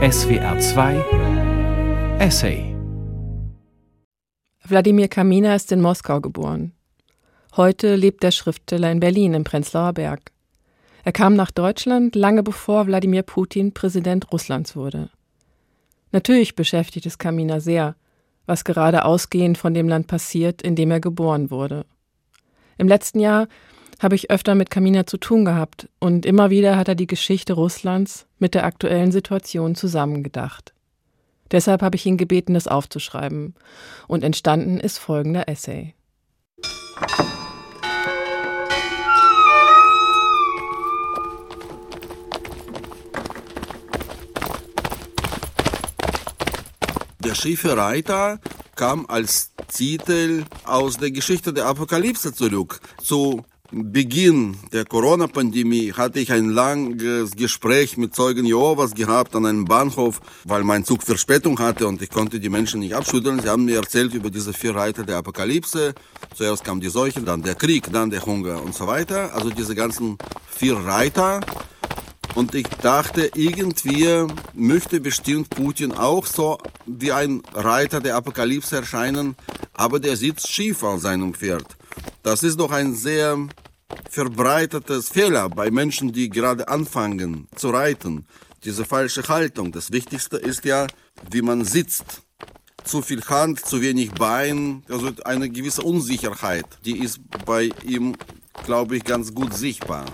SWR 2 Essay Wladimir Kamina ist in Moskau geboren. Heute lebt der Schriftsteller in Berlin im Prenzlauer Berg. Er kam nach Deutschland lange bevor Wladimir Putin Präsident Russlands wurde. Natürlich beschäftigt es Kamina sehr, was gerade ausgehend von dem Land passiert, in dem er geboren wurde. Im letzten Jahr habe ich öfter mit Kamina zu tun gehabt und immer wieder hat er die Geschichte Russlands mit der aktuellen Situation zusammengedacht. Deshalb habe ich ihn gebeten, das aufzuschreiben. Und entstanden ist folgender Essay. Der schiefe Reiter kam als Titel aus der Geschichte der Apokalypse zurück. Zu Beginn der Corona-Pandemie hatte ich ein langes Gespräch mit Zeugen Jehovas gehabt an einem Bahnhof, weil mein Zug Verspätung hatte und ich konnte die Menschen nicht abschütteln. Sie haben mir erzählt über diese vier Reiter der Apokalypse. Zuerst kam die Seuche, dann der Krieg, dann der Hunger und so weiter. Also diese ganzen vier Reiter. Und ich dachte, irgendwie möchte bestimmt Putin auch so wie ein Reiter der Apokalypse erscheinen, aber der sitzt schief auf seinem Pferd. Das ist doch ein sehr verbreitetes Fehler bei Menschen, die gerade anfangen zu reiten. Diese falsche Haltung. Das Wichtigste ist ja, wie man sitzt. Zu viel Hand, zu wenig Bein, also eine gewisse Unsicherheit, die ist bei ihm, glaube ich, ganz gut sichtbar.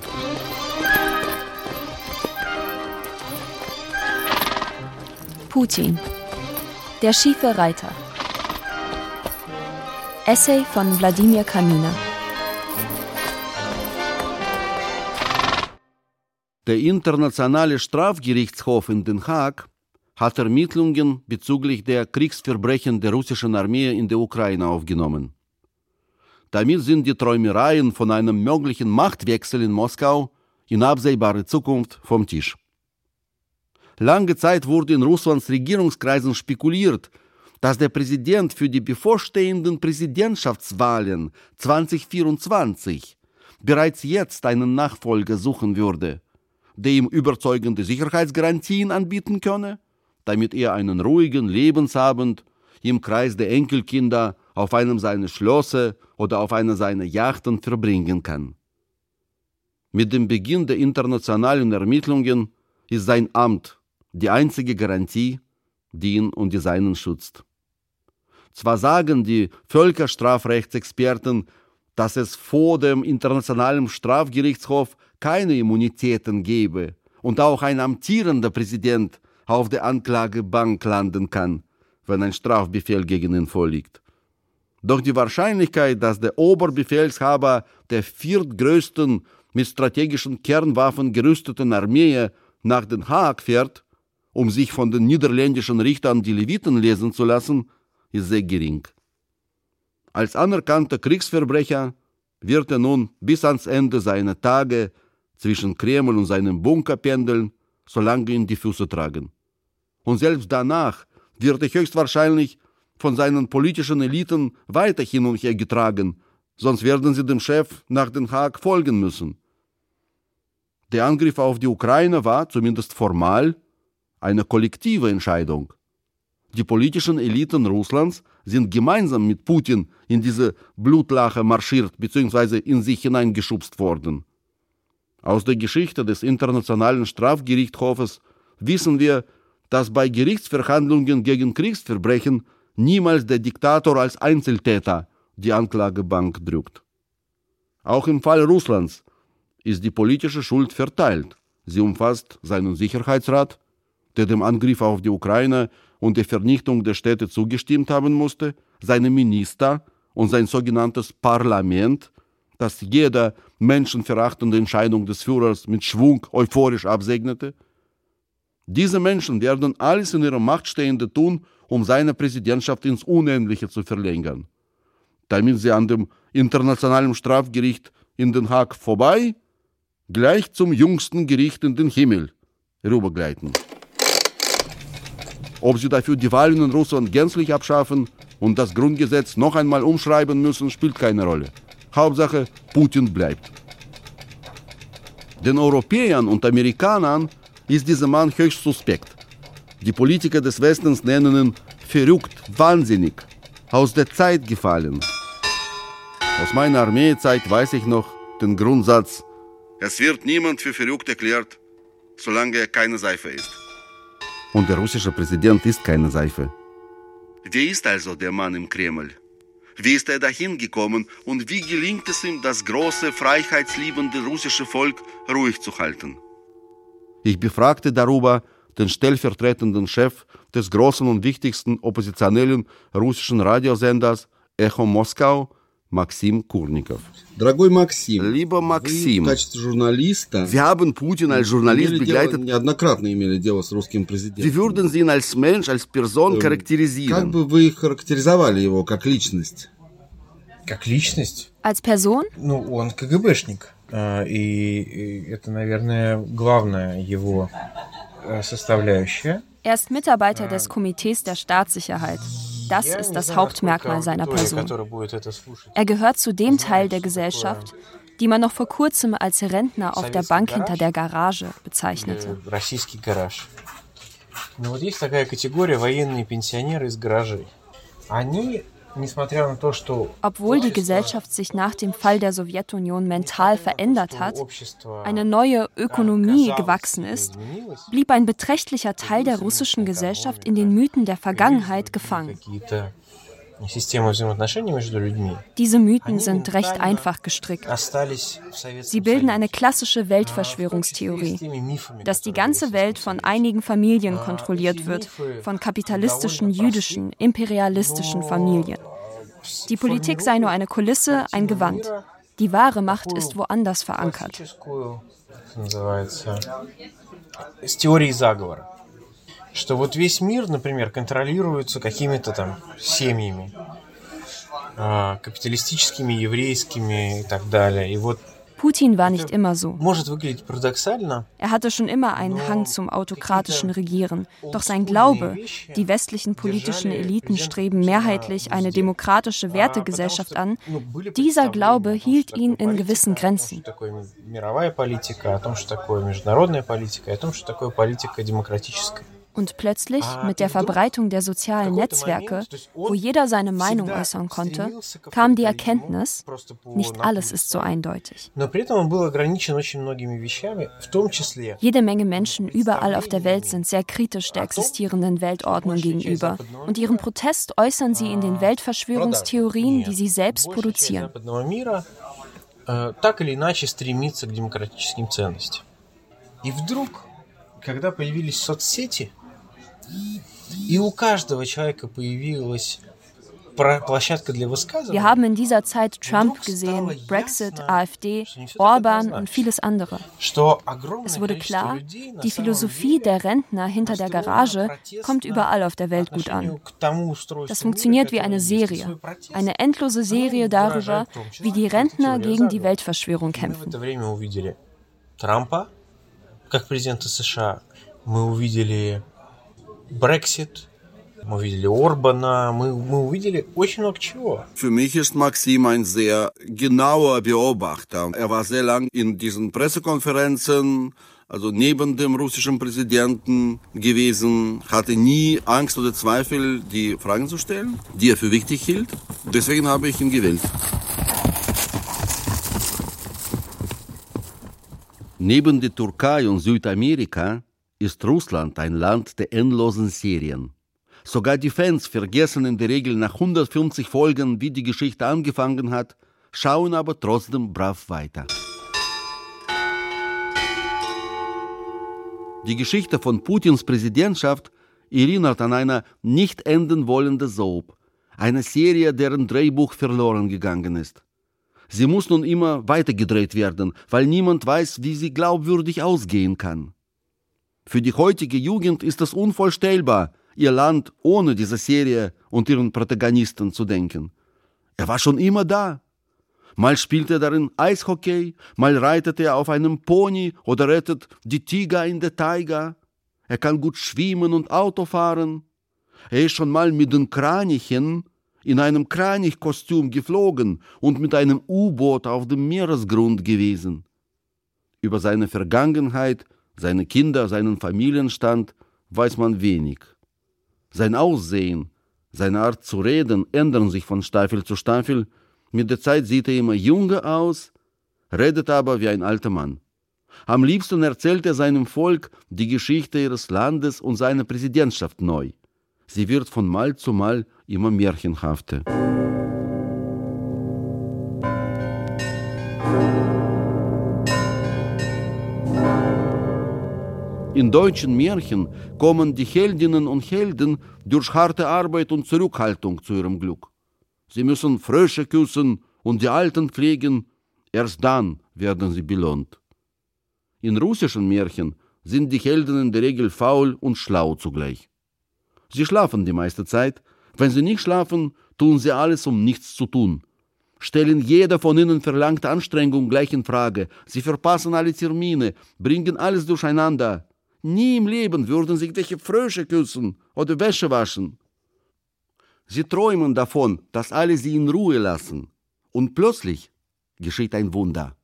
Putin. Der schiefe Reiter. Essay von Wladimir Kamina. Der Internationale Strafgerichtshof in Den Haag hat Ermittlungen bezüglich der Kriegsverbrechen der russischen Armee in der Ukraine aufgenommen. Damit sind die Träumereien von einem möglichen Machtwechsel in Moskau in absehbare Zukunft vom Tisch. Lange Zeit wurde in Russlands Regierungskreisen spekuliert, dass der Präsident für die bevorstehenden Präsidentschaftswahlen 2024 bereits jetzt einen Nachfolger suchen würde, der ihm überzeugende Sicherheitsgarantien anbieten könne, damit er einen ruhigen Lebensabend im Kreis der Enkelkinder auf einem seiner Schlösser oder auf einer seiner Yachten verbringen kann. Mit dem Beginn der internationalen Ermittlungen ist sein Amt die einzige Garantie, die ihn und die Seinen schützt. Zwar sagen die Völkerstrafrechtsexperten, dass es vor dem Internationalen Strafgerichtshof keine Immunitäten gebe und auch ein amtierender Präsident auf der Anklagebank landen kann, wenn ein Strafbefehl gegen ihn vorliegt. Doch die Wahrscheinlichkeit, dass der Oberbefehlshaber der viertgrößten mit strategischen Kernwaffen gerüsteten Armee nach Den Haag fährt, um sich von den niederländischen Richtern die Leviten lesen zu lassen, ist sehr gering. Als anerkannter Kriegsverbrecher wird er nun bis ans Ende seiner Tage zwischen Kreml und seinem Bunker pendeln, solange ihn die Füße tragen. Und selbst danach wird er höchstwahrscheinlich von seinen politischen Eliten weiter hin und her getragen, sonst werden sie dem Chef nach Den Haag folgen müssen. Der Angriff auf die Ukraine war, zumindest formal, eine kollektive Entscheidung. Die politischen Eliten Russlands sind gemeinsam mit Putin in diese Blutlache marschiert bzw. in sich hineingeschubst worden. Aus der Geschichte des Internationalen Strafgerichtshofes wissen wir, dass bei Gerichtsverhandlungen gegen Kriegsverbrechen niemals der Diktator als Einzeltäter die Anklagebank drückt. Auch im Fall Russlands ist die politische Schuld verteilt. Sie umfasst seinen Sicherheitsrat, der dem Angriff auf die Ukraine und der Vernichtung der Städte zugestimmt haben musste, seine Minister und sein sogenanntes Parlament, das jede menschenverachtende Entscheidung des Führers mit Schwung euphorisch absegnete. Diese Menschen werden alles in ihrer Macht Stehende tun, um seine Präsidentschaft ins Unendliche zu verlängern, damit sie an dem Internationalen Strafgericht in Den Haag vorbei gleich zum jüngsten Gericht in den Himmel rübergleiten. Ob sie dafür die Wahlen in Russland gänzlich abschaffen und das Grundgesetz noch einmal umschreiben müssen, spielt keine Rolle. Hauptsache, Putin bleibt. Den Europäern und Amerikanern ist dieser Mann höchst suspekt. Die Politiker des Westens nennen ihn verrückt, wahnsinnig, aus der Zeit gefallen. Aus meiner Armeezeit weiß ich noch den Grundsatz, es wird niemand für verrückt erklärt, solange er keine Seife ist. Und der russische Präsident ist keine Seife. Wer ist also der Mann im Kreml? Wie ist er dahin gekommen und wie gelingt es ihm, das große, freiheitsliebende russische Volk ruhig zu halten? Ich befragte darüber den stellvertretenden Chef des großen und wichtigsten oppositionellen russischen Radiosenders Echo Moskau, Maxim Kurnikov. Дорогой Максим, Lieber вы в качестве журналиста als Journalist имели дело, begleitet. неоднократно имели дело с русским президентом. Wie würden Sie ihn als Mensch, als Person Как бы вы характеризовали его как личность? Как личность, Als Person? ну, он КГБшник. А, И, это, наверное, главная его э, составляющая. Er ist Mitarbeiter des Komitees der Staatssicherheit. Das Я ist не das знаю, Hauptmerkmal насколько seiner аудитория, Person. которая будет это слушать, Er gehört zu dem Teil der Gesellschaft, die man noch vor kurzem als Rentner auf der Bank hinter der Garage bezeichnete. э, российский гараж. Но вот есть такая категория военные пенсионеры из гаражей. Они, obwohl die Gesellschaft sich nach dem Fall der Sowjetunion mental verändert hat, eine neue Ökonomie gewachsen ist, blieb ein beträchtlicher Teil der russischen Gesellschaft in den Mythen der Vergangenheit gefangen. Diese Mythen sind recht einfach gestrickt. остались в Советском Sie bilden eine Союзе. klassische А, Weltverschwörungstheorie, в том числе и с теми мифами, dass die которые ganze были в Welt Советском von einigen Familien Ah, kontrolliert die wird, Miffe von kapitalistischen, довольно jüdischen, imperialistischen Но, Familien. э, Die Politik sei nur eine Kulisse, ein Gewand. Die wahre Macht ist woanders verankert. классическую, как называется, с теорией заговора. Что вот весь мир, например, контролируется какими-то там семьями, а, капиталистическими, еврейскими и так далее. И вот Putin war nicht immer so. может выглядеть парадоксально, Er hatte schon immer einen Hang zum autokratischen Regieren. Doch sein Glaube, die westlichen politischen Eliten streben mehrheitlich eine demokratische Wertegesellschaft an, dieser Glaube hielt ihn in gewissen Grenzen. Что такое мировая политика, о том, что такое международная политика, и о том, что такое политика демократическая. Und plötzlich, mit der Verbreitung der sozialen Netzwerke, wo jeder seine Meinung äußern konnte, kam die Erkenntnis, nicht alles ist so eindeutig. Но при этом он был ограничен очень многими вещами, в том числе Jede Menge Menschen überall auf der Welt sind sehr kritisch der existierenden Weltordnung gegenüber und ihren Protest äußern sie in den Weltverschwörungstheorien, die sie selbst большая часть produzieren. западного мира э, так или иначе стремится к демократическим ценностям. И вдруг, когда появились соцсети, и у каждого человека появилась про- площадка для высказывания, Wir haben in dieser Zeit Trump gesehen, Brexit, AfD, Orban und vieles andere. что огромное Es wurde количество klar, людей на die самом Philosophie деле der Rentner hinter der Garage kommt überall auf der Welt gut an. к тому устройству Das мира, funktioniert wie которое eine есть, и свой Serie, протест eine endlose Serie darüber, wie die Rentner gegen die Weltverschwörung Мы в kämpfen. это время увидели Трампа как президента США, мы увидели Брексит, мы увидели Орбана, мы, мы увидели очень много чего. Für mich ist Maxim ein sehr genauer Beobachter. Er war sehr lang in diesen Pressekonferenzen, also neben dem russischen Präsidenten gewesen, hatte nie Angst oder Zweifel, die Fragen zu stellen, die er für wichtig hielt. Deswegen habe ich ihn gewählt. Neben der Türkei und Südamerika ist Russland ein Land der endlosen Serien. Sogar die Fans vergessen in der Regel nach 150 Folgen, wie die Geschichte angefangen hat, schauen aber trotzdem brav weiter. Die Geschichte von Putins Präsidentschaft erinnert an eine nicht enden wollende Soap, eine Serie, deren Drehbuch verloren gegangen ist. Sie muss nun immer weitergedreht werden, weil niemand weiß, wie sie glaubwürdig ausgehen kann. Für die heutige Jugend ist es unvorstellbar, ihr Land ohne diese Serie und ihren Protagonisten zu denken. Er war schon immer da. Mal spielt er darin Eishockey, mal reitet er auf einem Pony oder rettet die Tiger in der Taiga. Er kann gut schwimmen und Auto fahren. Er ist schon mal mit den Kranichen in einem Kranichkostüm geflogen und mit einem U-Boot auf dem Meeresgrund gewesen. Über seine Vergangenheit, seine Kinder, seinen Familienstand weiß man wenig. Sein Aussehen, seine Art zu reden ändern sich von Staffel zu Staffel. Mit der Zeit sieht er immer jünger aus, redet aber wie ein alter Mann. Am liebsten erzählt er seinem Volk die Geschichte ihres Landes und seiner Präsidentschaft neu. Sie wird von Mal zu Mal immer märchenhafter. In deutschen Märchen kommen die Heldinnen und Helden durch harte Arbeit und Zurückhaltung zu ihrem Glück. Sie müssen Frösche küssen und die Alten pflegen, erst dann werden sie belohnt. In russischen Märchen sind die Helden in der Regel faul und schlau zugleich. Sie schlafen die meiste Zeit, wenn sie nicht schlafen, tun sie alles, um nichts zu tun. Stellen jeder von ihnen verlangte Anstrengung gleich in Frage. Sie verpassen alle Termine, bringen alles durcheinander. Nie im Leben würden sie welche Frösche küssen oder Wäsche waschen. Sie träumen davon, dass alle sie in Ruhe lassen. Und plötzlich geschieht ein Wunder.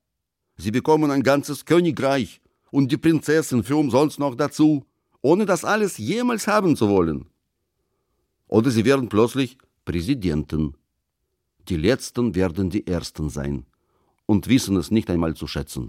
Sie bekommen ein ganzes Königreich und die Prinzessin für umsonst noch dazu, ohne das alles jemals haben zu wollen. Oder sie werden plötzlich Präsidenten. Die Letzten werden die Ersten sein und wissen es nicht einmal zu schätzen.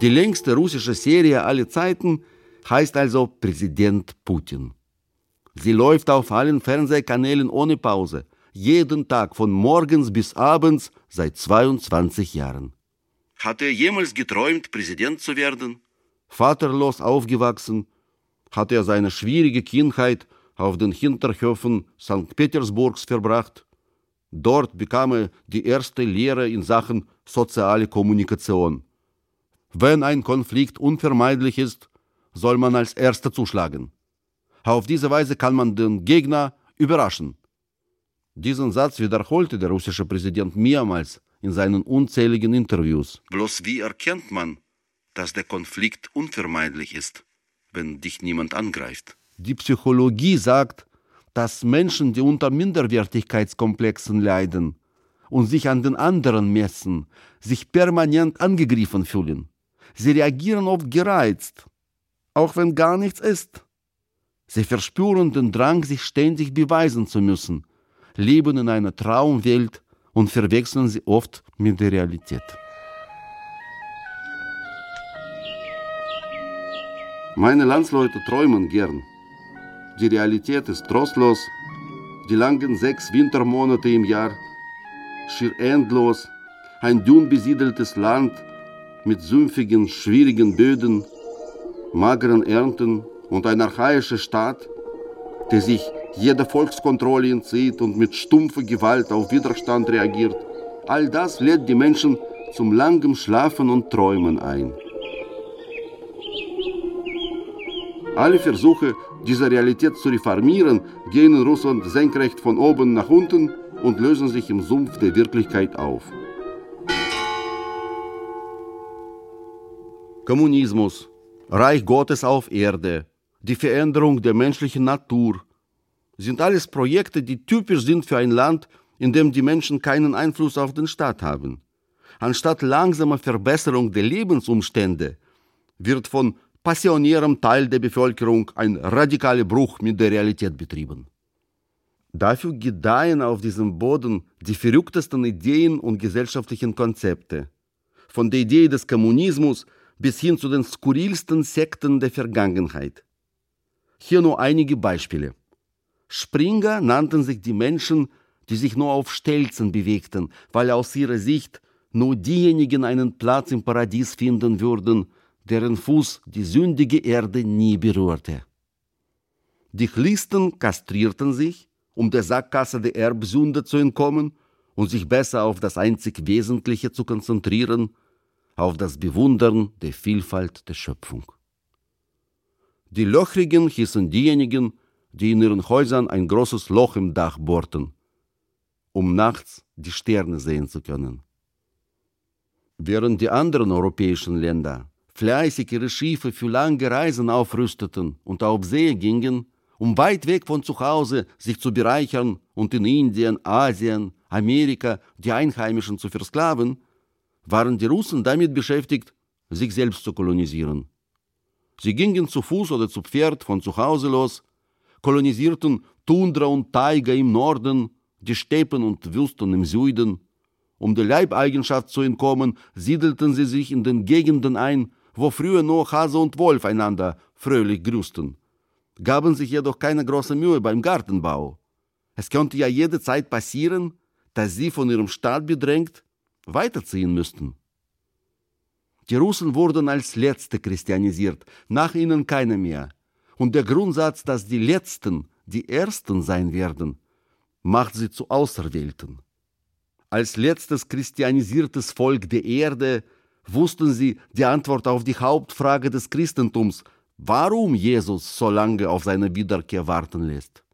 Die längste russische Serie aller Zeiten heißt also Präsident Putin. Sie läuft auf allen Fernsehkanälen ohne Pause, jeden Tag von morgens bis abends seit 22 Jahren. Hat er jemals geträumt, Präsident zu werden? Vaterlos aufgewachsen, hat er seine schwierige Kindheit auf den Hinterhöfen St. Petersburgs verbracht. Dort bekam er die erste Lehre in Sachen soziale Kommunikation. Wenn ein Konflikt unvermeidlich ist, soll man als Erster zuschlagen. Auf diese Weise kann man den Gegner überraschen. Diesen Satz wiederholte der russische Präsident mehrmals in seinen unzähligen Interviews. Bloß wie erkennt man, dass der Konflikt unvermeidlich ist, wenn dich niemand angreift? Die Psychologie sagt, dass Menschen, die unter Minderwertigkeitskomplexen leiden und sich an den anderen messen, sich permanent angegriffen fühlen. Sie reagieren oft gereizt, auch wenn gar nichts ist. Sie verspüren den Drang, sich ständig beweisen zu müssen, leben in einer Traumwelt und verwechseln sie oft mit der Realität. Meine Landsleute träumen gern. Die Realität ist trostlos. Die langen sechs Wintermonate im Jahr, schier endlos, ein dünn besiedeltes Land mit sümpfigen, schwierigen Böden, mageren Ernten und ein archaischer Staat, der sich jeder Volkskontrolle entzieht und mit stumpfer Gewalt auf Widerstand reagiert, all das lädt die Menschen zum langem Schlafen und Träumen ein. Alle Versuche, diese Realität zu reformieren, gehen in Russland senkrecht von oben nach unten und lösen sich im Sumpf der Wirklichkeit auf. Kommunismus, Reich Gottes auf Erde, die Veränderung der menschlichen Natur, sind alles Projekte, die typisch sind für ein Land, in dem die Menschen keinen Einfluss auf den Staat haben. Anstatt langsamer Verbesserung der Lebensumstände wird von passionärem Teil der Bevölkerung ein radikaler Bruch mit der Realität betrieben. Dafür gedeihen auf diesem Boden die verrücktesten Ideen und gesellschaftlichen Konzepte. Von der Idee des Kommunismus bis hin zu den skurrilsten Sekten der Vergangenheit. Hier nur einige Beispiele. Springer nannten sich die Menschen, die sich nur auf Stelzen bewegten, weil aus ihrer Sicht nur diejenigen einen Platz im Paradies finden würden, deren Fuß die sündige Erde nie berührte. Die Chlisten kastrierten sich, um der Sackgasse der Erbsünde zu entkommen und sich besser auf das einzig Wesentliche zu konzentrieren, auf das Bewundern der Vielfalt der Schöpfung. Die Löchrigen hießen diejenigen, die in ihren Häusern ein großes Loch im Dach bohrten, um nachts die Sterne sehen zu können. Während die anderen europäischen Länder fleißig ihre Schiffe für lange Reisen aufrüsteten und auf See gingen, um weit weg von zu Hause sich zu bereichern und in Indien, Asien, Amerika, die Einheimischen zu versklaven, waren die Russen damit beschäftigt, sich selbst zu kolonisieren. Sie gingen zu Fuß oder zu Pferd von zu Hause los, kolonisierten Tundra und Taiga im Norden, die Steppen und Wüsten im Süden. Um der Leibeigenschaft zu entkommen, siedelten sie sich in den Gegenden ein, wo früher nur Hase und Wolf einander fröhlich grüßten, gaben sich jedoch keine große Mühe beim Gartenbau. Es konnte ja jederzeit passieren, dass sie von ihrem Staat bedrängt weiterziehen müssten. Die Russen wurden als Letzte christianisiert, nach ihnen keine mehr. Und der Grundsatz, dass die Letzten die Ersten sein werden, macht sie zu Auserwählten. Als letztes christianisiertes Volk der Erde wussten sie die Antwort auf die Hauptfrage des Christentums, warum Jesus so lange auf seine Wiederkehr warten lässt.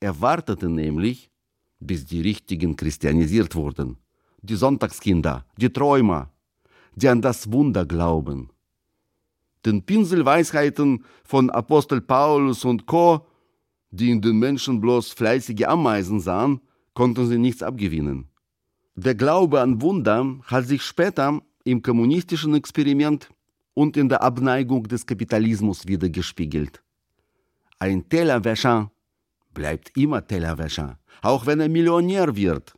Er wartete nämlich, bis die Richtigen christianisiert wurden, die Sonntagskinder, die Träumer, die an das Wunder glauben. Den Pinselweisheiten von Apostel Paulus und Co., die in den Menschen bloß fleißige Ameisen sahen, konnten sie nichts abgewinnen. Der Glaube an Wunder hat sich später im kommunistischen Experiment und in der Abneigung des Kapitalismus wiedergespiegelt. Ein Tellerwäscher bleibt immer Tellerwäscher, auch wenn er Millionär wird.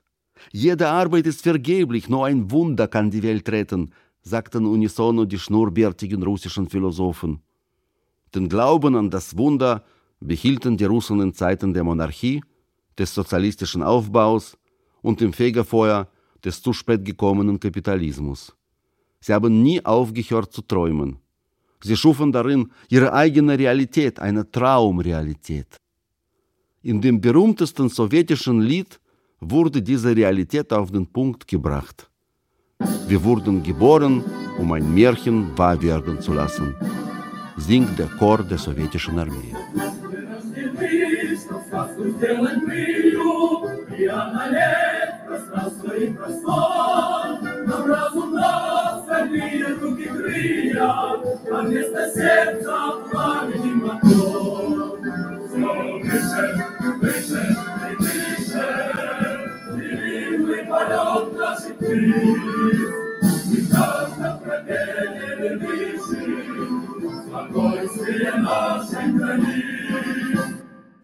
Jede Arbeit ist vergeblich, nur ein Wunder kann die Welt retten, sagten unisono die schnurrbärtigen russischen Philosophen. Den Glauben an das Wunder behielten die Russen in Zeiten der Monarchie, des sozialistischen Aufbaus und im Fegefeuer des zu spät gekommenen Kapitalismus. Sie haben nie aufgehört zu träumen. Sie schufen darin ihre eigene Realität, eine Traumrealität. In dem berühmtesten sowjetischen Lied wurde diese Realität auf den Punkt gebracht. Wir wurden geboren, um ein Märchen wahr werden zu lassen, singt der Chor der sowjetischen Armee.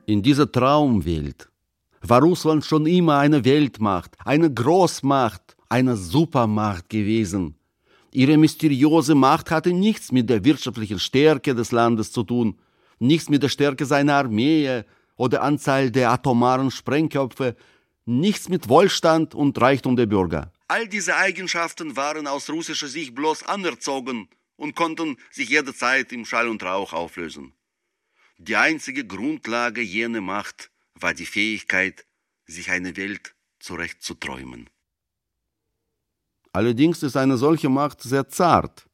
In dieser Traumwelt war Russland schon immer eine Weltmacht, eine Großmacht, eine Supermacht gewesen. Ihre mysteriöse Macht hatte nichts mit der wirtschaftlichen Stärke des Landes zu tun, nichts mit der Stärke seiner Armee oder Anzahl der atomaren Sprengköpfe, nichts mit Wohlstand und Reichtum der Bürger. All diese Eigenschaften waren aus russischer Sicht bloß anerzogen und konnten sich jederzeit im Schall und Rauch auflösen. Die einzige Grundlage jener Macht war die Fähigkeit, sich eine Welt zurechtzuträumen. Allerdings ist eine solche Macht sehr zart.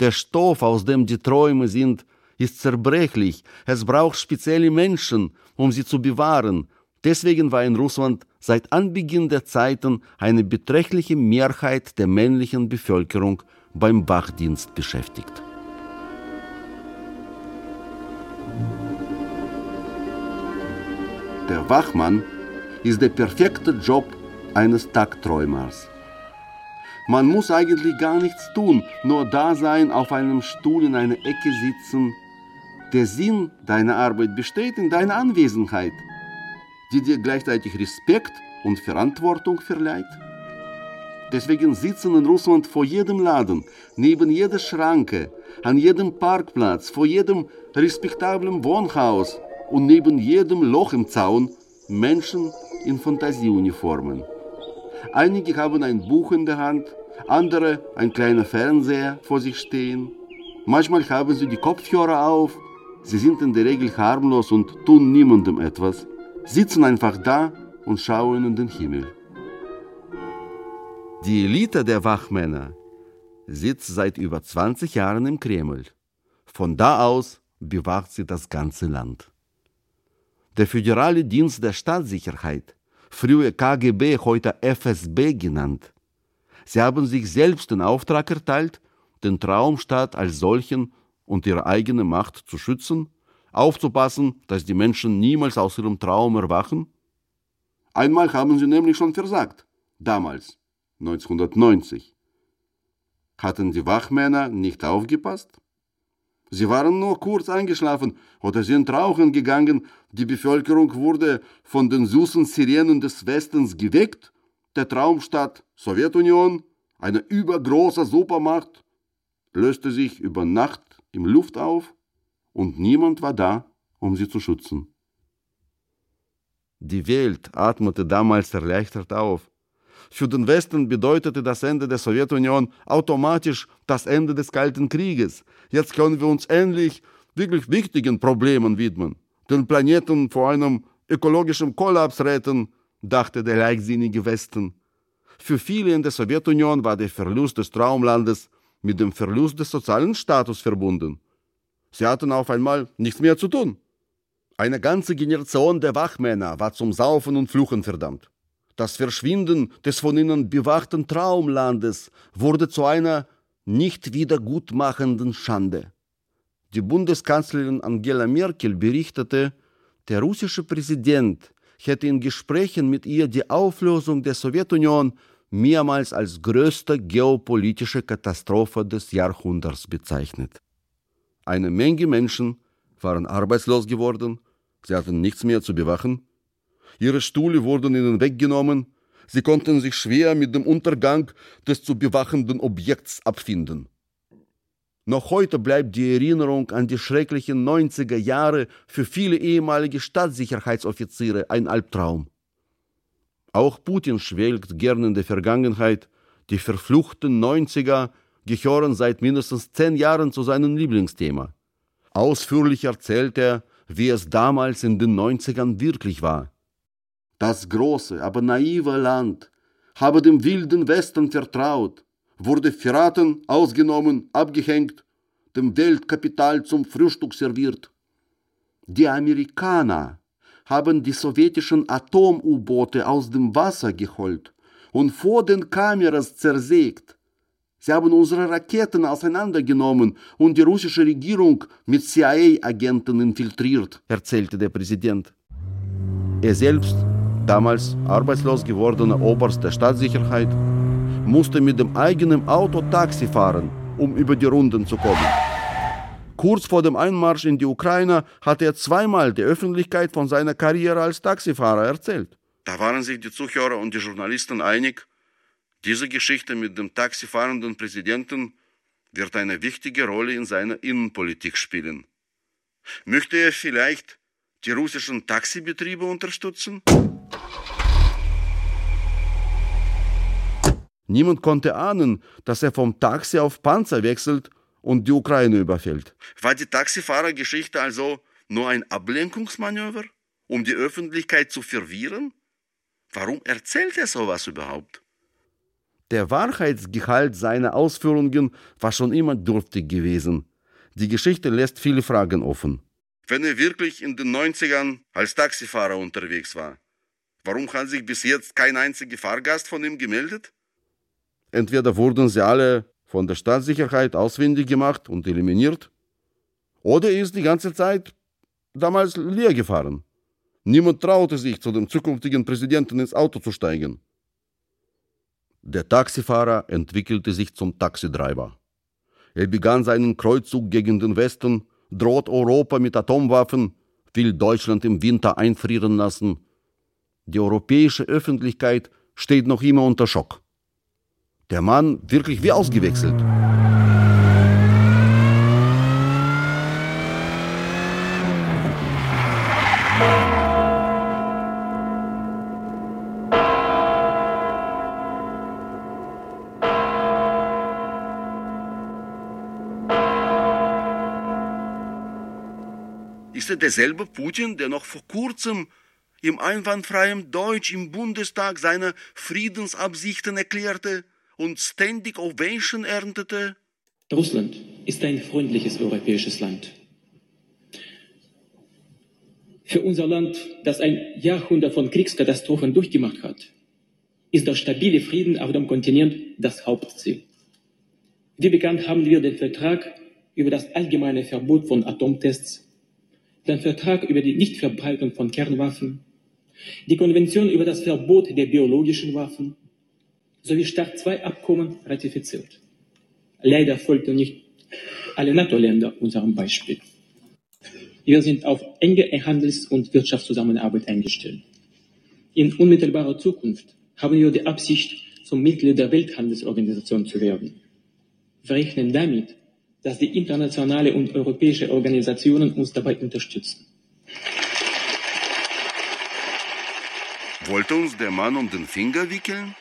Der Stoff, aus dem die Träume sind, ist zerbrechlich. Es braucht spezielle Menschen, um sie zu bewahren. Deswegen war in Russland seit Anbeginn der Zeiten eine beträchtliche Mehrheit der männlichen Bevölkerung beim Wachdienst beschäftigt. Der Wachmann ist der perfekte Job eines Tagträumers. Man muss eigentlich gar nichts tun, nur da sein, auf einem Stuhl in einer Ecke sitzen. Der Sinn deiner Arbeit besteht in deiner Anwesenheit, die dir gleichzeitig Respekt und Verantwortung verleiht. Deswegen sitzen in Russland vor jedem Laden, neben jeder Schranke, an jedem Parkplatz, vor jedem respektablen Wohnhaus und neben jedem Loch im Zaun Menschen in Fantasieuniformen. Einige haben ein Buch in der Hand, andere ein kleiner Fernseher vor sich stehen. Manchmal haben sie die Kopfhörer auf. Sie sind in der Regel harmlos und tun niemandem etwas, sitzen einfach da und schauen in den Himmel. Die Elite der Wachmänner sitzt seit über 20 Jahren im Kreml. Von da aus bewacht sie das ganze Land. Der Föderale Dienst der Staatssicherheit, früher KGB, heute FSB genannt, sie haben sich selbst den Auftrag erteilt, den Traumstaat als solchen und ihre eigene Macht zu schützen, aufzupassen, dass die Menschen niemals aus ihrem Traum erwachen Einmal haben sie nämlich schon versagt. Damals, 1990. Hatten die Wachmänner nicht aufgepasst? Sie waren nur kurz eingeschlafen oder sind rauchen gegangen, die Bevölkerung wurde von den süßen Sirenen des Westens geweckt, der Traumstadt Sowjetunion, eine übergroße Supermacht, löste sich über Nacht im Luft auf und niemand war da, um sie zu schützen. Die Welt atmete damals erleichtert auf. Für den Westen bedeutete das Ende der Sowjetunion automatisch das Ende des Kalten Krieges. Jetzt können wir uns endlich wirklich wichtigen Problemen widmen, den Planeten vor einem ökologischen Kollaps retten, dachte der leichtsinnige Westen. Für viele in der Sowjetunion war der Verlust des Traumlandes mit dem Verlust des sozialen Status verbunden. Sie hatten auf einmal nichts mehr zu tun. Eine ganze Generation der Wachmänner war zum Saufen und Fluchen verdammt. Das Verschwinden des von ihnen bewachten Traumlandes wurde zu einer nicht wiedergutmachenden Schande. Die Bundeskanzlerin Angela Merkel berichtete, der russische Präsident hätte in Gesprächen mit ihr die Auflösung der Sowjetunion mehrmals als größte geopolitische Katastrophe des Jahrhunderts bezeichnet. Eine Menge Menschen waren arbeitslos geworden, sie hatten nichts mehr zu bewachen, ihre Stühle wurden ihnen weggenommen, sie konnten sich schwer mit dem Untergang des zu bewachenden Objekts abfinden. Noch heute bleibt die Erinnerung an die schrecklichen 90er Jahre für viele ehemalige Staatssicherheitsoffiziere ein Albtraum. Auch Putin schwelgt gern in der Vergangenheit, die verfluchten 90er gehören seit mindestens zehn Jahren zu seinem Lieblingsthema. Ausführlich erzählt er, wie es damals in den 90ern wirklich war. Das große, aber naive Land habe dem wilden Westen vertraut, wurde verraten, ausgenommen, abgehängt, dem Weltkapital zum Frühstück serviert. Die Amerikaner haben die sowjetischen Atom-U-Boote aus dem Wasser geholt und vor den Kameras zersägt. Sie haben unsere Raketen auseinandergenommen und die russische Regierung mit CIA-Agenten infiltriert, erzählte der Präsident. Er selbst, damals arbeitslos gewordener Oberst der Staatssicherheit, musste mit dem eigenen Auto Taxi fahren, um über die Runden zu kommen. Kurz vor dem Einmarsch in die Ukraine hat er zweimal der Öffentlichkeit von seiner Karriere als Taxifahrer erzählt. Da waren sich die Zuhörer und die Journalisten einig, diese Geschichte mit dem taxifahrenden Präsidenten wird eine wichtige Rolle in seiner Innenpolitik spielen. Möchte er vielleicht die russischen Taxibetriebe unterstützen? Niemand konnte ahnen, dass er vom Taxi auf Panzer wechselt und die Ukraine überfällt. War die Taxifahrergeschichte also nur ein Ablenkungsmanöver, um die Öffentlichkeit zu verwirren? Warum erzählt er sowas überhaupt? Der Wahrheitsgehalt seiner Ausführungen war schon immer dürftig gewesen. Die Geschichte lässt viele Fragen offen. Wenn er wirklich in den 90ern als Taxifahrer unterwegs war, warum hat sich bis jetzt kein einziger Fahrgast von ihm gemeldet? Entweder wurden sie alle von der Staatssicherheit auswendig gemacht und eliminiert, oder er ist die ganze Zeit damals leer gefahren. Niemand traute sich, zu dem zukünftigen Präsidenten ins Auto zu steigen. Der Taxifahrer entwickelte sich zum Taxitreiber. Er begann seinen Kreuzzug gegen den Westen, droht Europa mit Atomwaffen, will Deutschland im Winter einfrieren lassen. Die europäische Öffentlichkeit steht noch immer unter Schock. Der Mann wirklich wie ausgewechselt. Ist er derselbe Putin, der noch vor kurzem im einwandfreien Deutsch im Bundestag seine Friedensabsichten erklärte und Standing Ovation erntete? Russland ist ein freundliches europäisches Land. Für unser Land, das ein Jahrhundert von Kriegskatastrophen durchgemacht hat, ist der stabile Frieden auf dem Kontinent das Hauptziel. Wie bekannt haben wir den Vertrag über das allgemeine Verbot von Atomtests, den Vertrag über die Nichtverbreitung von Kernwaffen die Konvention über das Verbot der biologischen Waffen sowie Start 2 Abkommen ratifiziert. Leider folgten nicht alle NATO-Länder unserem Beispiel. Wir sind auf enge Handels- und Wirtschaftszusammenarbeit eingestellt. In unmittelbarer Zukunft haben wir die Absicht, zum Mitglied der Welthandelsorganisation zu werden. Wir rechnen damit, dass die internationale und europäische Organisationen uns dabei unterstützen. Wollte uns der Mann um den Finger wickeln?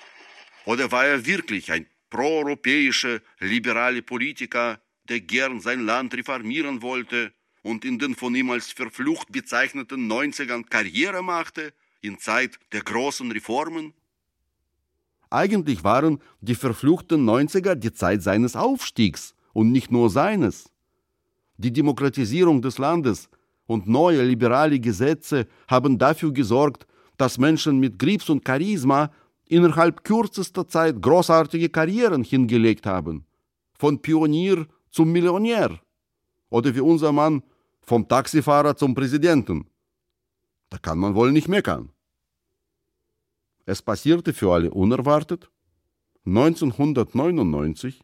Oder war er wirklich ein proeuropäischer, liberaler Politiker, der gern sein Land reformieren wollte und in den von ihm als verflucht bezeichneten 90ern Karriere machte, in Zeit der großen Reformen? Eigentlich waren die verfluchten 90er die Zeit seines Aufstiegs und nicht nur seines. Die Demokratisierung des Landes und neue liberale Gesetze haben dafür gesorgt, dass Menschen mit Grips und Charisma innerhalb kürzester Zeit großartige Karrieren hingelegt haben. Von Pionier zum Millionär. Oder wie unser Mann vom Taxifahrer zum Präsidenten. Da kann man wohl nicht meckern. Es passierte für alle unerwartet. 1999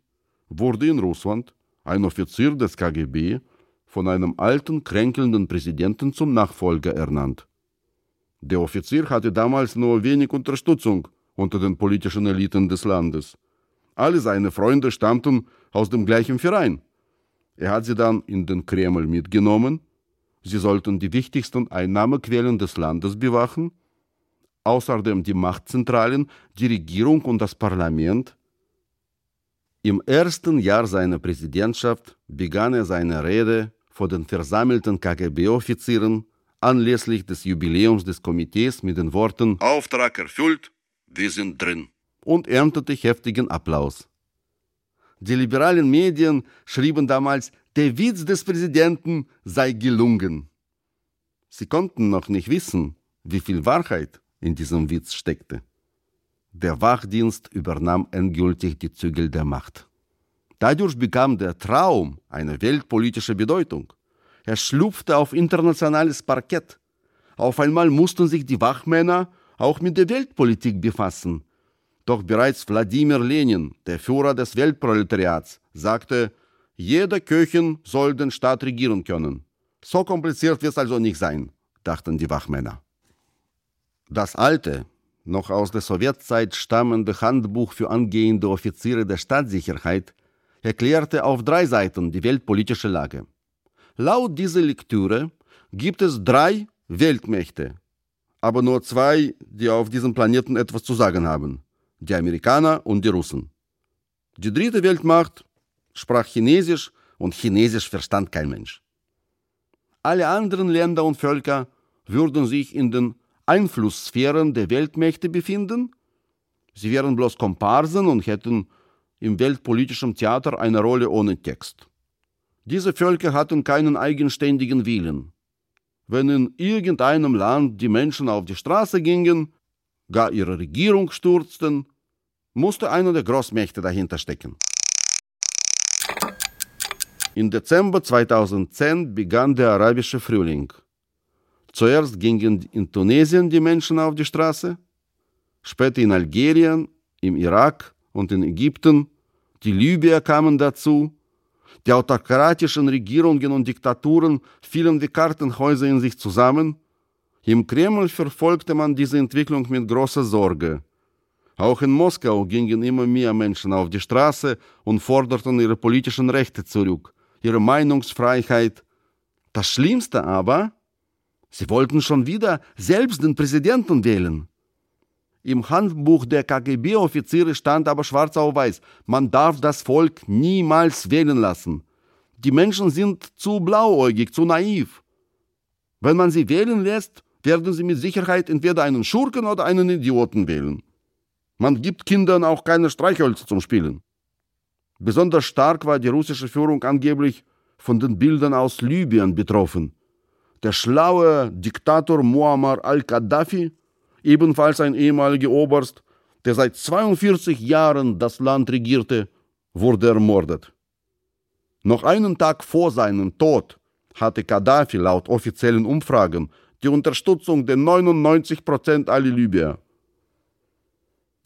wurde in Russland ein Offizier des KGB von einem alten, kränkelnden Präsidenten zum Nachfolger ernannt. Der Offizier hatte damals nur wenig Unterstützung unter den politischen Eliten des Landes. Alle seine Freunde stammten aus dem gleichen Verein. Er hat sie dann in den Kreml mitgenommen. Sie sollten die wichtigsten Einnahmequellen des Landes bewachen, außerdem die Machtzentralen, die Regierung und das Parlament. Im ersten Jahr seiner Präsidentschaft begann er seine Rede vor den versammelten KGB-Offizieren anlässlich des Jubiläums des Komitees mit den Worten Auftrag erfüllt, wir sind drin und erntete heftigen Applaus. Die liberalen Medien schrieben damals, der Witz des Präsidenten sei gelungen. Sie konnten noch nicht wissen, wie viel Wahrheit in diesem Witz steckte. Der Wachdienst übernahm endgültig die Zügel der Macht. Dadurch bekam der Traum eine weltpolitische Bedeutung. Er schlupfte auf internationales Parkett. Auf einmal mussten sich die Wachmänner auch mit der Weltpolitik befassen. Doch bereits Wladimir Lenin, der Führer des Weltproletariats, sagte, jeder Köchin soll den Staat regieren können. So kompliziert wird es also nicht sein, dachten die Wachmänner. Das alte, noch aus der Sowjetzeit stammende Handbuch für angehende Offiziere der Staatssicherheit erklärte auf drei Seiten die weltpolitische Lage. Laut dieser Lektüre gibt es drei Weltmächte, aber nur zwei, die auf diesem Planeten etwas zu sagen haben, die Amerikaner und die Russen. Die dritte Weltmacht sprach Chinesisch und Chinesisch verstand kein Mensch. Alle anderen Länder und Völker würden sich in den Einflusssphären der Weltmächte befinden, sie wären bloß Komparsen und hätten im weltpolitischen Theater eine Rolle ohne Text. Diese Völker hatten keinen eigenständigen Willen. Wenn in irgendeinem Land die Menschen auf die Straße gingen, gar ihre Regierung stürzten, musste einer der Großmächte dahinter stecken. Im Dezember 2010 begann der arabische Frühling. Zuerst gingen in Tunesien die Menschen auf die Straße, später in Algerien, im Irak und in Ägypten, die Libyer kamen dazu, die autokratischen Regierungen und Diktaturen fielen wie Kartenhäuser in sich zusammen. Im Kreml verfolgte man diese Entwicklung mit großer Sorge. Auch in Moskau gingen immer mehr Menschen auf die Straße und forderten ihre politischen Rechte zurück, ihre Meinungsfreiheit. Das Schlimmste aber, sie wollten schon wieder selbst den Präsidenten wählen. Im Handbuch der KGB-Offiziere stand aber schwarz auf weiß, man darf das Volk niemals wählen lassen. Die Menschen sind zu blauäugig, zu naiv. Wenn man sie wählen lässt, werden sie mit Sicherheit entweder einen Schurken oder einen Idioten wählen. Man gibt Kindern auch keine Streichhölzer zum Spielen. Besonders stark war die russische Führung angeblich von den Bildern aus Libyen betroffen. Der schlaue Diktator Muammar al-Gaddafi ebenfalls ein ehemaliger Oberst, der seit 42 Jahren das Land regierte, wurde ermordet. Noch einen Tag vor seinem Tod hatte Gaddafi laut offiziellen Umfragen die Unterstützung der 99 Prozent aller Libyer.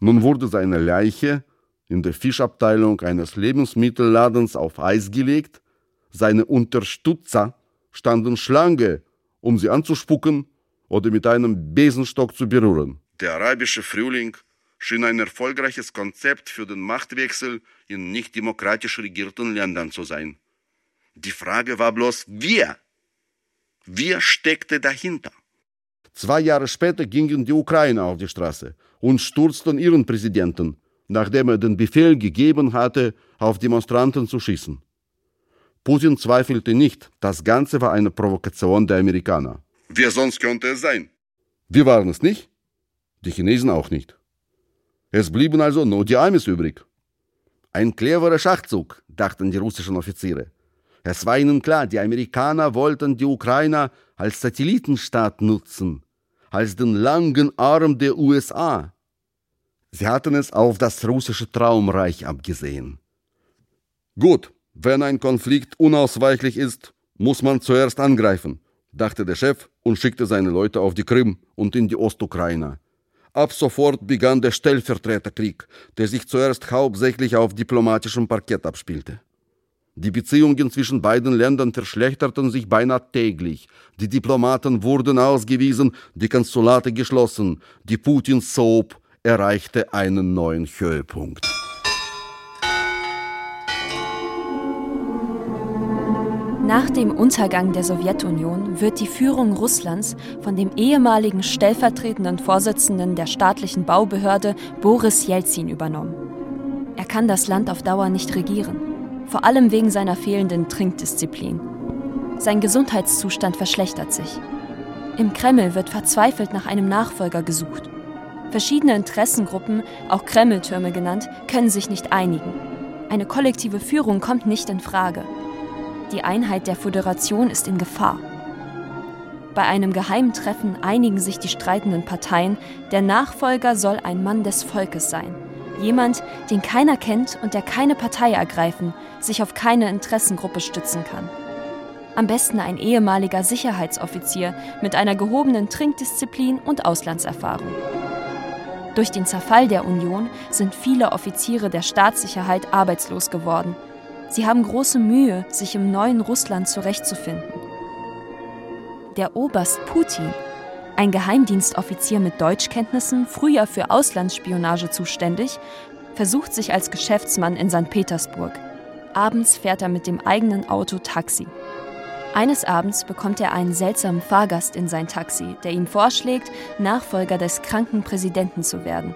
Nun wurde seine Leiche in der Fischabteilung eines Lebensmittelladens auf Eis gelegt, seine Unterstützer standen Schlange, um sie anzuspucken oder mit einem Besenstock zu berühren. Der arabische Frühling schien ein erfolgreiches Konzept für den Machtwechsel in nicht demokratisch regierten Ländern zu sein. Die Frage war bloß, wer? Wer steckte dahinter? Zwei Jahre später gingen die Ukrainer auf die Straße und stürzten ihren Präsidenten, nachdem er den Befehl gegeben hatte, auf Demonstranten zu schießen. Putin zweifelte nicht, das Ganze war eine Provokation der Amerikaner. Wer sonst könnte es sein? Wir waren es nicht, die Chinesen auch nicht. Es blieben also nur die Amis übrig. Ein cleverer Schachzug, dachten die russischen Offiziere. Es war ihnen klar, die Amerikaner wollten die Ukrainer als Satellitenstaat nutzen, als den langen Arm der USA. Sie hatten es auf das russische Traumreich abgesehen. Gut, wenn ein Konflikt unausweichlich ist, muss man zuerst angreifen, dachte der Chef und schickte seine Leute auf die Krim und in die Ostukraine. Ab sofort begann der Stellvertreterkrieg, der sich zuerst hauptsächlich auf diplomatischem Parkett abspielte. Die Beziehungen zwischen beiden Ländern verschlechterten sich beinahe täglich. Die Diplomaten wurden ausgewiesen, die Konsulate geschlossen. Die Putin-Soap erreichte einen neuen Höhepunkt. Nach dem Untergang der Sowjetunion wird die Führung Russlands von dem ehemaligen stellvertretenden Vorsitzenden der staatlichen Baubehörde Boris Jelzin übernommen. Er kann das Land auf Dauer nicht regieren, vor allem wegen seiner fehlenden Trinkdisziplin. Sein Gesundheitszustand verschlechtert sich. Im Kreml wird verzweifelt nach einem Nachfolger gesucht. Verschiedene Interessengruppen, auch Kremltürme genannt, können sich nicht einigen. Eine kollektive Führung kommt nicht in Frage. Die Einheit der Föderation ist in Gefahr. Bei einem geheimen Treffen einigen sich die streitenden Parteien, der Nachfolger soll ein Mann des Volkes sein. Jemand, den keiner kennt und der keine Partei ergreifen, sich auf keine Interessengruppe stützen kann. Am besten ein ehemaliger Sicherheitsoffizier mit einer gehobenen Trinkdisziplin und Auslandserfahrung. Durch den Zerfall der Union sind viele Offiziere der Staatssicherheit arbeitslos geworden Sie haben große Mühe, sich im neuen Russland zurechtzufinden. Der Oberst Putin, ein Geheimdienstoffizier mit Deutschkenntnissen, früher für Auslandsspionage zuständig, versucht sich als Geschäftsmann in St. Petersburg. Abends fährt er mit dem eigenen Auto Taxi. Eines Abends bekommt er einen seltsamen Fahrgast in sein Taxi, der ihm vorschlägt, Nachfolger des kranken Präsidenten zu werden.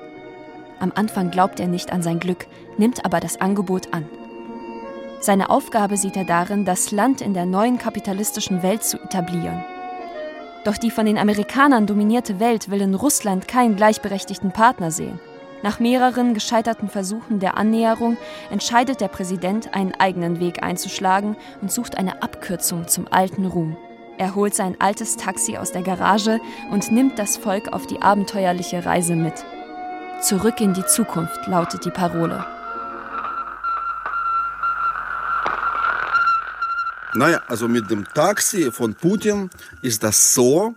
Am Anfang glaubt er nicht an sein Glück, nimmt aber das Angebot an. Seine Aufgabe sieht er darin, das Land in der neuen kapitalistischen Welt zu etablieren. Doch die von den Amerikanern dominierte Welt will in Russland keinen gleichberechtigten Partner sehen. Nach mehreren gescheiterten Versuchen der Annäherung entscheidet der Präsident, einen eigenen Weg einzuschlagen und sucht eine Abkürzung zum alten Ruhm. Er holt sein altes Taxi aus der Garage und nimmt das Volk auf die abenteuerliche Reise mit. Zurück in die Zukunft lautet die Parole. Naja, also mit dem Taxi von Putin ist das so.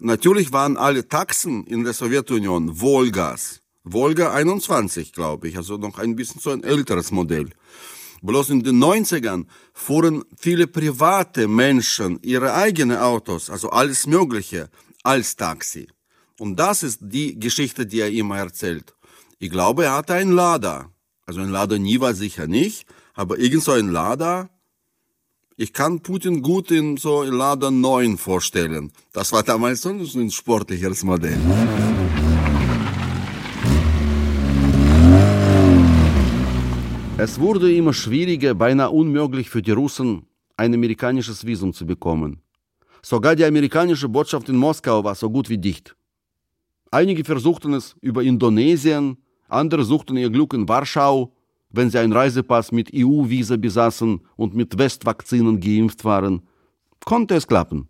Natürlich waren alle Taxen in der Sowjetunion Volgas. Volga 21, glaube ich, also noch ein bisschen so ein älteres Modell. Bloß in den 90ern fuhren viele private Menschen ihre eigenen Autos, also alles Mögliche, als Taxi. Und das ist die Geschichte, die er immer erzählt. Ich glaube, er hatte einen Lada. Also ein Lada Niva sicher nicht, aber irgend so ein Lada, ich kann Putin gut in so Lada 9 vorstellen. Das war damals so ein sportlicheres Modell. Es wurde immer schwieriger, beinahe unmöglich für die Russen, ein amerikanisches Visum zu bekommen. Sogar die amerikanische Botschaft in Moskau war so gut wie dicht. Einige versuchten es über Indonesien, andere suchten ihr Glück in Warschau, wenn sie einen Reisepass mit EU-Visa besaßen und mit Westvakzinen geimpft waren, konnte es klappen.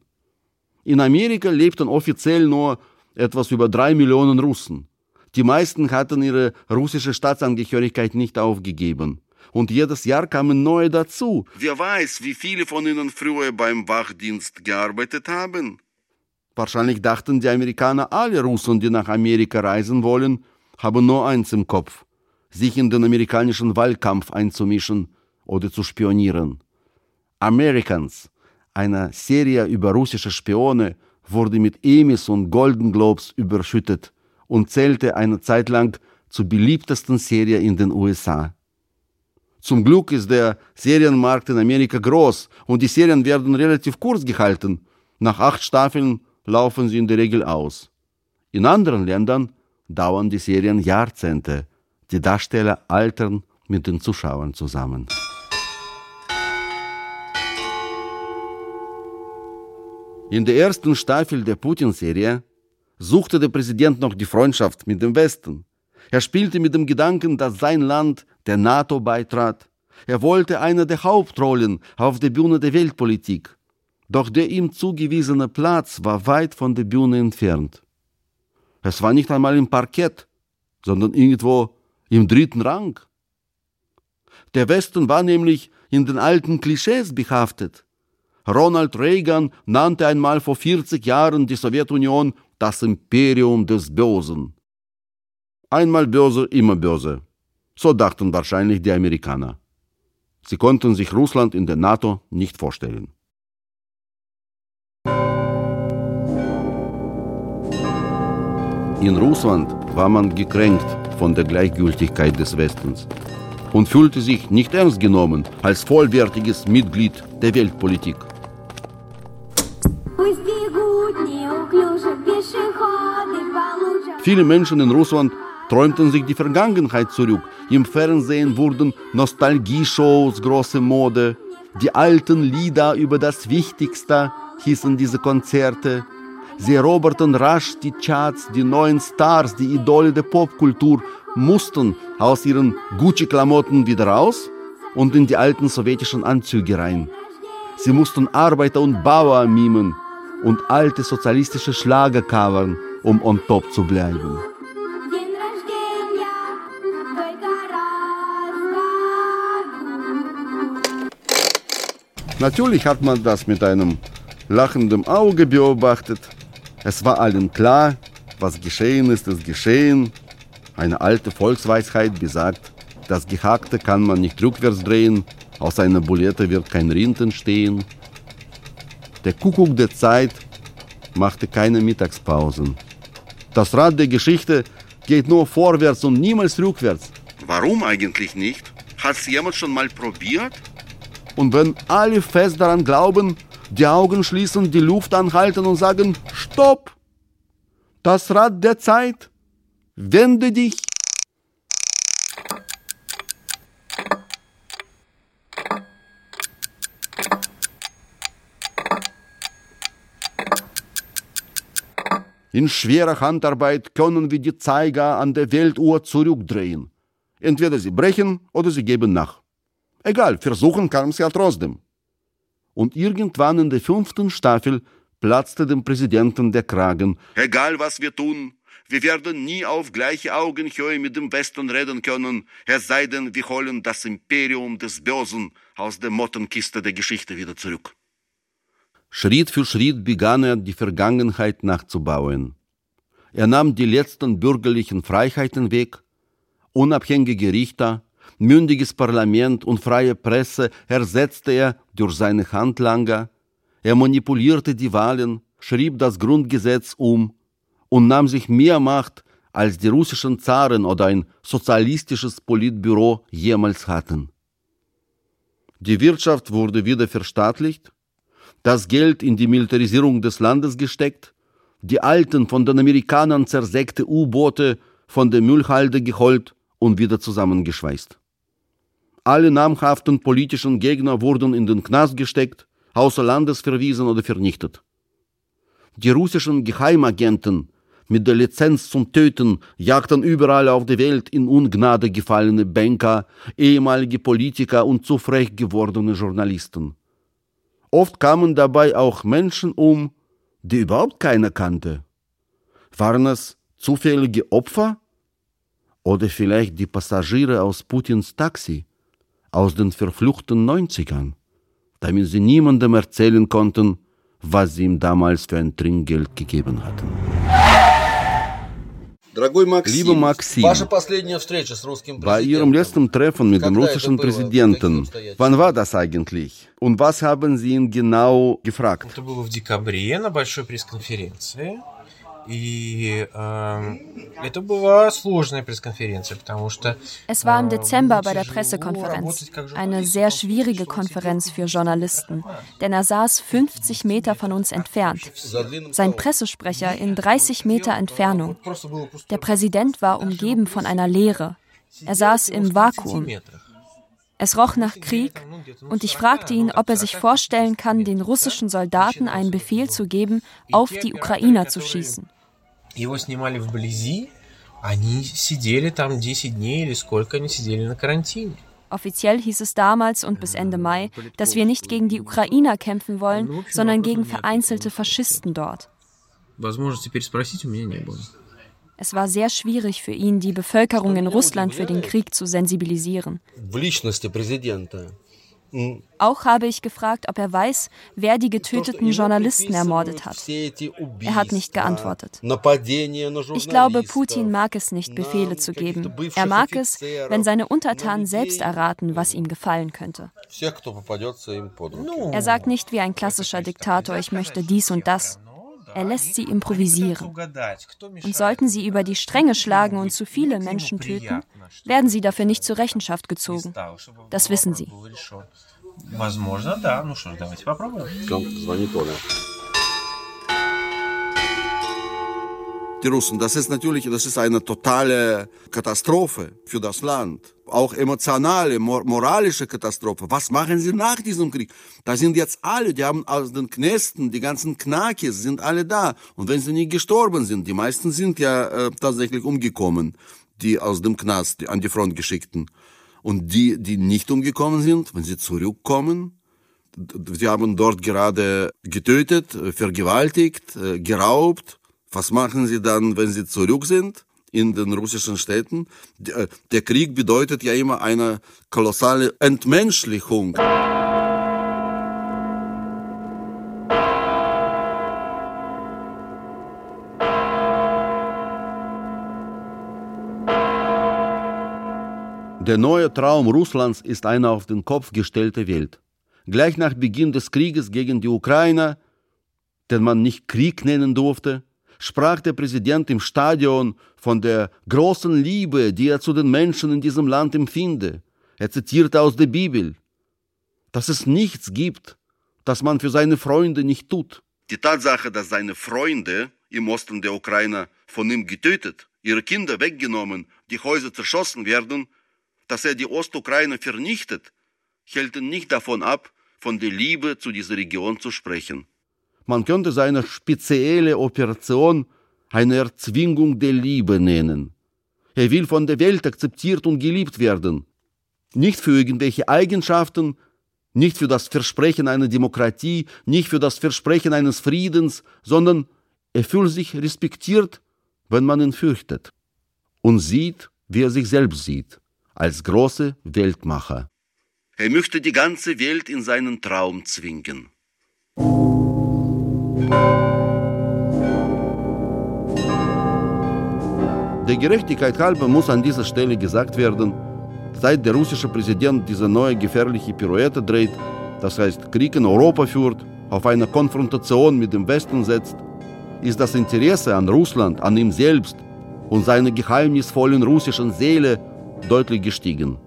In Amerika lebten offiziell nur etwas über drei Millionen Russen. Die meisten hatten ihre russische Staatsangehörigkeit nicht aufgegeben. Und jedes Jahr kamen neue dazu. Wer weiß, wie viele von ihnen früher beim Wachdienst gearbeitet haben? Wahrscheinlich dachten die Amerikaner, alle Russen, die nach Amerika reisen wollen, haben nur eins im Kopf, sich in den amerikanischen Wahlkampf einzumischen oder zu spionieren. Americans, eine Serie über russische Spione, wurde mit Emmys und Golden Globes überschüttet und zählte eine Zeit lang zur beliebtesten Serie in den USA. Zum Glück ist der Serienmarkt in Amerika groß und die Serien werden relativ kurz gehalten. Nach acht Staffeln laufen sie in der Regel aus. In anderen Ländern dauern die Serien Jahrzehnte. Die Darsteller altern mit den Zuschauern zusammen. In der ersten Staffel der Putin-Serie suchte der Präsident noch die Freundschaft mit dem Westen. Er spielte mit dem Gedanken, dass sein Land der NATO beitrat. Er wollte eine der Hauptrollen auf der Bühne der Weltpolitik. Doch der ihm zugewiesene Platz war weit von der Bühne entfernt. Es war nicht einmal im Parkett, sondern irgendwo im dritten Rang. Der Westen war nämlich in den alten Klischees behaftet. Ronald Reagan nannte einmal vor 40 Jahren die Sowjetunion das Imperium des Bösen. Einmal böse, immer böse. So dachten wahrscheinlich die Amerikaner. Sie konnten sich Russland in der NATO nicht vorstellen. In Russland war man gekränkt von der Gleichgültigkeit des Westens und fühlte sich nicht ernst genommen als vollwertiges Mitglied der Weltpolitik. Viele Menschen in Russland träumten sich die Vergangenheit zurück. Im Fernsehen wurden Nostalgie-Shows große Mode. Die alten Lieder über das Wichtigste hießen diese Konzerte. Sie eroberten rasch die Charts, die neuen Stars, die Idole der Popkultur mussten aus ihren Gucci-Klamotten wieder raus und in die alten sowjetischen Anzüge rein. Sie mussten Arbeiter und Bauer mimen und alte sozialistische Schlager covern, um on top zu bleiben. Natürlich hat man das mit einem lachenden Auge beobachtet. Es war allen klar, was geschehen ist, ist geschehen. Eine alte Volksweisheit besagt, das Gehackte kann man nicht rückwärts drehen, aus einer Bulette wird kein Rind entstehen. Der Kuckuck der Zeit machte keine Mittagspausen. Das Rad der Geschichte geht nur vorwärts und niemals rückwärts. Warum eigentlich nicht? Hat es jemand schon mal probiert? Und wenn alle fest daran glauben, die Augen schließen, die Luft anhalten und sagen, Stopp! Das Rad der Zeit, wende dich! In schwerer Handarbeit können wir die Zeiger an der Weltuhr zurückdrehen. Entweder sie brechen oder sie geben nach. Egal, versuchen kann es ja trotzdem. Und irgendwann in der fünften Staffel platzte dem Präsidenten der Kragen. Egal was wir tun, wir werden nie auf gleiche Augenhöhe mit dem Westen reden können, es sei denn, wir holen das Imperium des Bösen aus der Mottenkiste der Geschichte wieder zurück. Schritt für Schritt begann er, die Vergangenheit nachzubauen. Er nahm die letzten bürgerlichen Freiheiten weg, unabhängige Richter, mündiges Parlament und freie Presse ersetzte er durch seine Handlanger, er manipulierte die Wahlen, schrieb das Grundgesetz um und nahm sich mehr Macht, als die russischen Zaren oder ein sozialistisches Politbüro jemals hatten. Die Wirtschaft wurde wieder verstaatlicht, das Geld in die Militarisierung des Landes gesteckt, die alten von den Amerikanern zersägte U-Boote von der Müllhalde geholt und wieder zusammengeschweißt. Alle namhaften politischen Gegner wurden in den Knast gesteckt, außer Landes verwiesen oder vernichtet. Die russischen Geheimagenten mit der Lizenz zum Töten jagten überall auf der Welt in Ungnade gefallene Banker, ehemalige Politiker und zu frech gewordene Journalisten. Oft kamen dabei auch Menschen um, die überhaupt keiner kannte. Waren es zufällige Opfer? Oder vielleicht die Passagiere aus Putins Taxi, aus den verfluchten Neunzigern, damit sie niemandem erzählen konnten, was sie ihm damals für ein Trinkgeld gegeben hatten. Lieber Maxim, bei Ihrem letzten Treffen mit dem russischen Präsidenten, wann war das eigentlich? Und was haben Sie ihn genau gefragt? Это было в декабре на большой пресс-конференции. И э, это была сложная пресс-конференция, потому что... Es war im Dezember bei der Pressekonferenz. Eine sehr schwierige Konferenz für Journalisten, denn er saß 50 Meter von uns entfernt. Sein Pressesprecher in 30 Meter Entfernung. Der Präsident war umgeben von einer Leere. Er saß im Vakuum. Es roch nach Krieg und ich fragte ihn, ob er sich vorstellen kann, den russischen Soldaten einen Befehl zu geben, auf die Ukrainer zu schießen. Его снимали вблизи, они сидели там 10 дней или сколько они сидели на карантине. Offiziell hieß es damals und bis Ende Mai, dass wir nicht gegen die Ukrainer kämpfen wollen, sondern gegen vereinzelte Faschisten dort. Возможности переспросить у меня не было. Es war sehr schwierig für ihn, die Bevölkerung in Russland für den Krieg zu sensibilisieren. Auch habe ich gefragt, ob er weiß, wer die getöteten Journalisten ermordet hat. Er hat nicht geantwortet. Ich glaube, Putin mag es nicht, Befehle zu geben. Er mag es, wenn seine Untertanen selbst erraten, was ihm gefallen könnte. Er sagt nicht wie ein klassischer Diktator, ich möchte dies und das. Er lässt sie improvisieren. Und sollten sie über die Stränge schlagen und zu viele Menschen töten, werden sie dafür nicht zur Rechenschaft gezogen. Das wissen sie. Возможно, да. Ну что ж, давайте попробуем. Die Russen, das ist natürlich, das ist eine totale Katastrophe für das Land. Auch emotionale, mor moralische Katastrophe. Was machen sie nach diesem Krieg? Da sind jetzt alle, die haben aus den Knästen, die ganzen Knakis sind alle da. Und wenn sie nicht gestorben sind, die meisten sind ja äh, tatsächlich umgekommen, die aus dem Knast, die an die Front geschickten. Und die, die nicht umgekommen sind, wenn sie zurückkommen, sie haben dort gerade getötet, vergewaltigt, äh, geraubt, was machen sie dann, wenn sie zurück sind in den russischen Städten? Der Krieg bedeutet ja immer eine kolossale Entmenschlichung. Der neue Traum Russlands ist eine auf den Kopf gestellte Welt. Gleich nach Beginn des Krieges gegen die Ukrainer, den man nicht Krieg nennen durfte, sprach der Präsident im Stadion von der großen Liebe, die er zu den Menschen in diesem Land empfinde. Er zitierte aus der Bibel, dass es nichts gibt, das man für seine Freunde nicht tut. Die Tatsache, dass seine Freunde im Osten der Ukraine von ihm getötet, ihre Kinder weggenommen, die Häuser zerschossen werden, dass er die Ostukraine vernichtet, hält ihn nicht davon ab, von der Liebe zu dieser Region zu sprechen. Man könnte seine spezielle Operation eine Erzwingung der Liebe nennen. Er will von der Welt akzeptiert und geliebt werden. Nicht für irgendwelche Eigenschaften, nicht für das Versprechen einer Demokratie, nicht für das Versprechen eines Friedens, sondern er fühlt sich respektiert, wenn man ihn fürchtet und sieht, wie er sich selbst sieht, als große Weltmacher. Er möchte die ganze Welt in seinen Traum zwingen. Der Gerechtigkeit halber muss an dieser Stelle gesagt werden, seit der russische Präsident diese neue gefährliche Pirouette dreht, das heißt Krieg in Europa führt, auf eine Konfrontation mit dem Westen setzt, ist das Interesse an Russland, an ihm selbst und seiner geheimnisvollen russischen Seele deutlich gestiegen.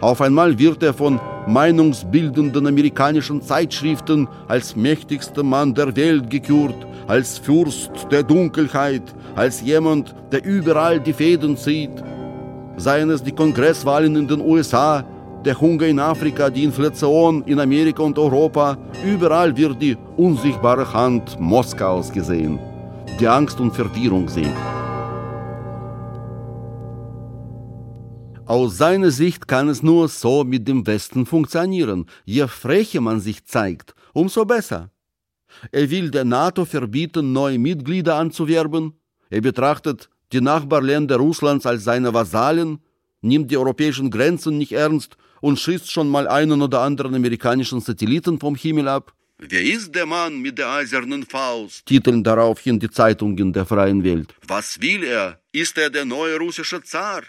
Auf einmal wird er von meinungsbildenden amerikanischen Zeitschriften als mächtigster Mann der Welt gekürt, als Fürst der Dunkelheit, als jemand, der überall die Fäden zieht. Seien es die Kongresswahlen in den USA, der Hunger in Afrika, die Inflation in Amerika und Europa, überall wird die unsichtbare Hand Moskaus gesehen, die Angst und Verwirrung sieht. Aus seiner Sicht kann es nur so mit dem Westen funktionieren. Je frecher man sich zeigt, umso besser. Er will der NATO verbieten, neue Mitglieder anzuwerben. Er betrachtet die Nachbarländer Russlands als seine Vasallen, nimmt die europäischen Grenzen nicht ernst und schießt schon mal einen oder anderen amerikanischen Satelliten vom Himmel ab. Wer ist der Mann mit der eisernen Faust? titeln daraufhin die Zeitungen der freien Welt. Was will er? Ist er der neue russische Zar,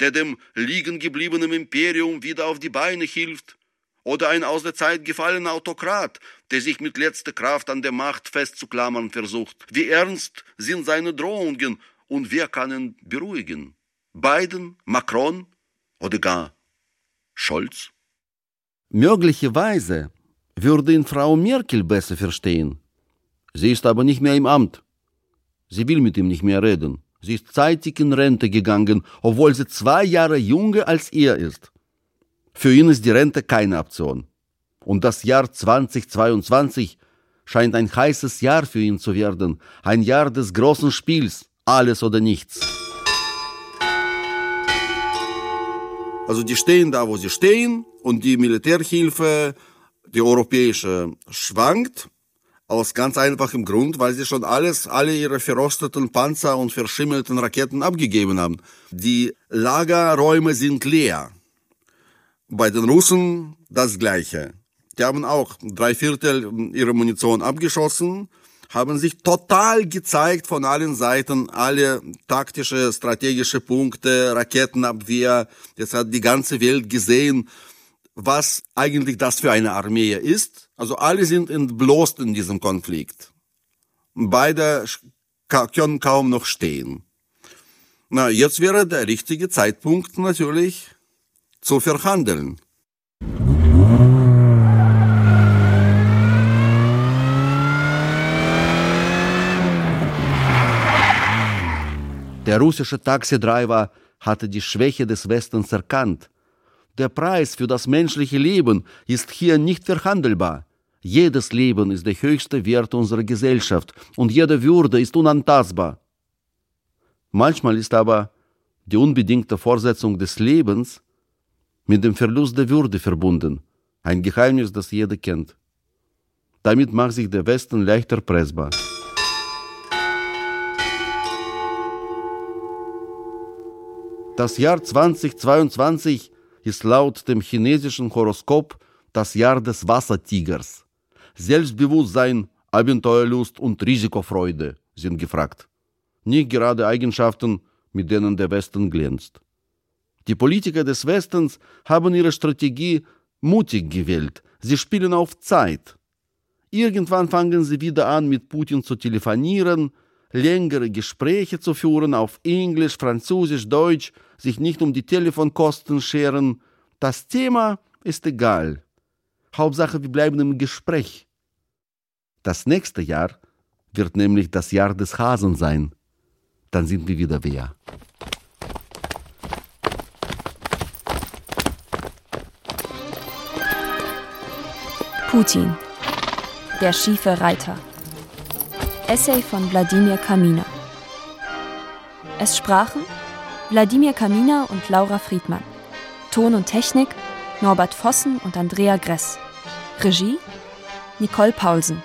der dem liegen gebliebenen Imperium wieder auf die Beine hilft? Oder ein aus der Zeit gefallener Autokrat, der sich mit letzter Kraft an der Macht festzuklammern versucht? Wie ernst sind seine Drohungen und wer kann ihn beruhigen? Biden, Macron oder gar Scholz? Möglicherweise würde ihn Frau Merkel besser verstehen. Sie ist aber nicht mehr im Amt. Sie will mit ihm nicht mehr reden. Sie ist zeitig in Rente gegangen, obwohl sie zwei Jahre jünger als er ist. Für ihn ist die Rente keine Option. Und das Jahr 2022 scheint ein heißes Jahr für ihn zu werden, ein Jahr des großen Spiels, alles oder nichts. Also die stehen da, wo sie stehen und die Militärhilfe die europäische schwankt, aus ganz einfachem Grund, weil sie schon alles, alle ihre verrosteten Panzer und verschimmelten Raketen abgegeben haben. Die Lagerräume sind leer. Bei den Russen das Gleiche. Die haben auch drei Viertel ihrer Munition abgeschossen, haben sich total gezeigt von allen Seiten, alle taktische, strategische Punkte, Raketenabwehr. Jetzt hat die ganze Welt gesehen, was eigentlich das für eine Armee ist. Also alle sind entblößt in diesem Konflikt. Beide können kaum noch stehen. Na, jetzt wäre der richtige Zeitpunkt natürlich zu verhandeln. Der russische Taxidriver hatte die Schwäche des Westens erkannt der Preis für das menschliche Leben ist hier nicht verhandelbar. Jedes Leben ist der höchste Wert unserer Gesellschaft und jede Würde ist unantastbar. Manchmal ist aber die unbedingte Fortsetzung des Lebens mit dem Verlust der Würde verbunden, ein Geheimnis, das jeder kennt. Damit macht sich der Westen leichter pressbar. Das Jahr 2022 ist laut dem chinesischen Horoskop das Jahr des Wassertigers. Selbstbewusstsein, Abenteuerlust und Risikofreude sind gefragt. Nicht gerade Eigenschaften, mit denen der Westen glänzt. Die Politiker des Westens haben ihre Strategie mutig gewählt. Sie spielen auf Zeit. Irgendwann fangen sie wieder an, mit Putin zu telefonieren, längere Gespräche zu führen auf Englisch, Französisch, Deutsch, sich nicht um die Telefonkosten scheren. Das Thema ist egal. Hauptsache, wir bleiben im Gespräch. Das nächste Jahr wird nämlich das Jahr des Hasen sein. Dann sind wir wieder wer. Putin. Der schiefe Reiter. Essay von Wladimir Kaminer. Es sprachen Wladimir Kaminer und Laura Friedmann. Ton und Technik Norbert Vossen und Andrea Gress. Regie Nicole Paulsen.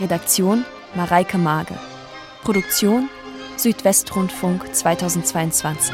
Redaktion Mareike Mage. Produktion Südwestrundfunk 2022.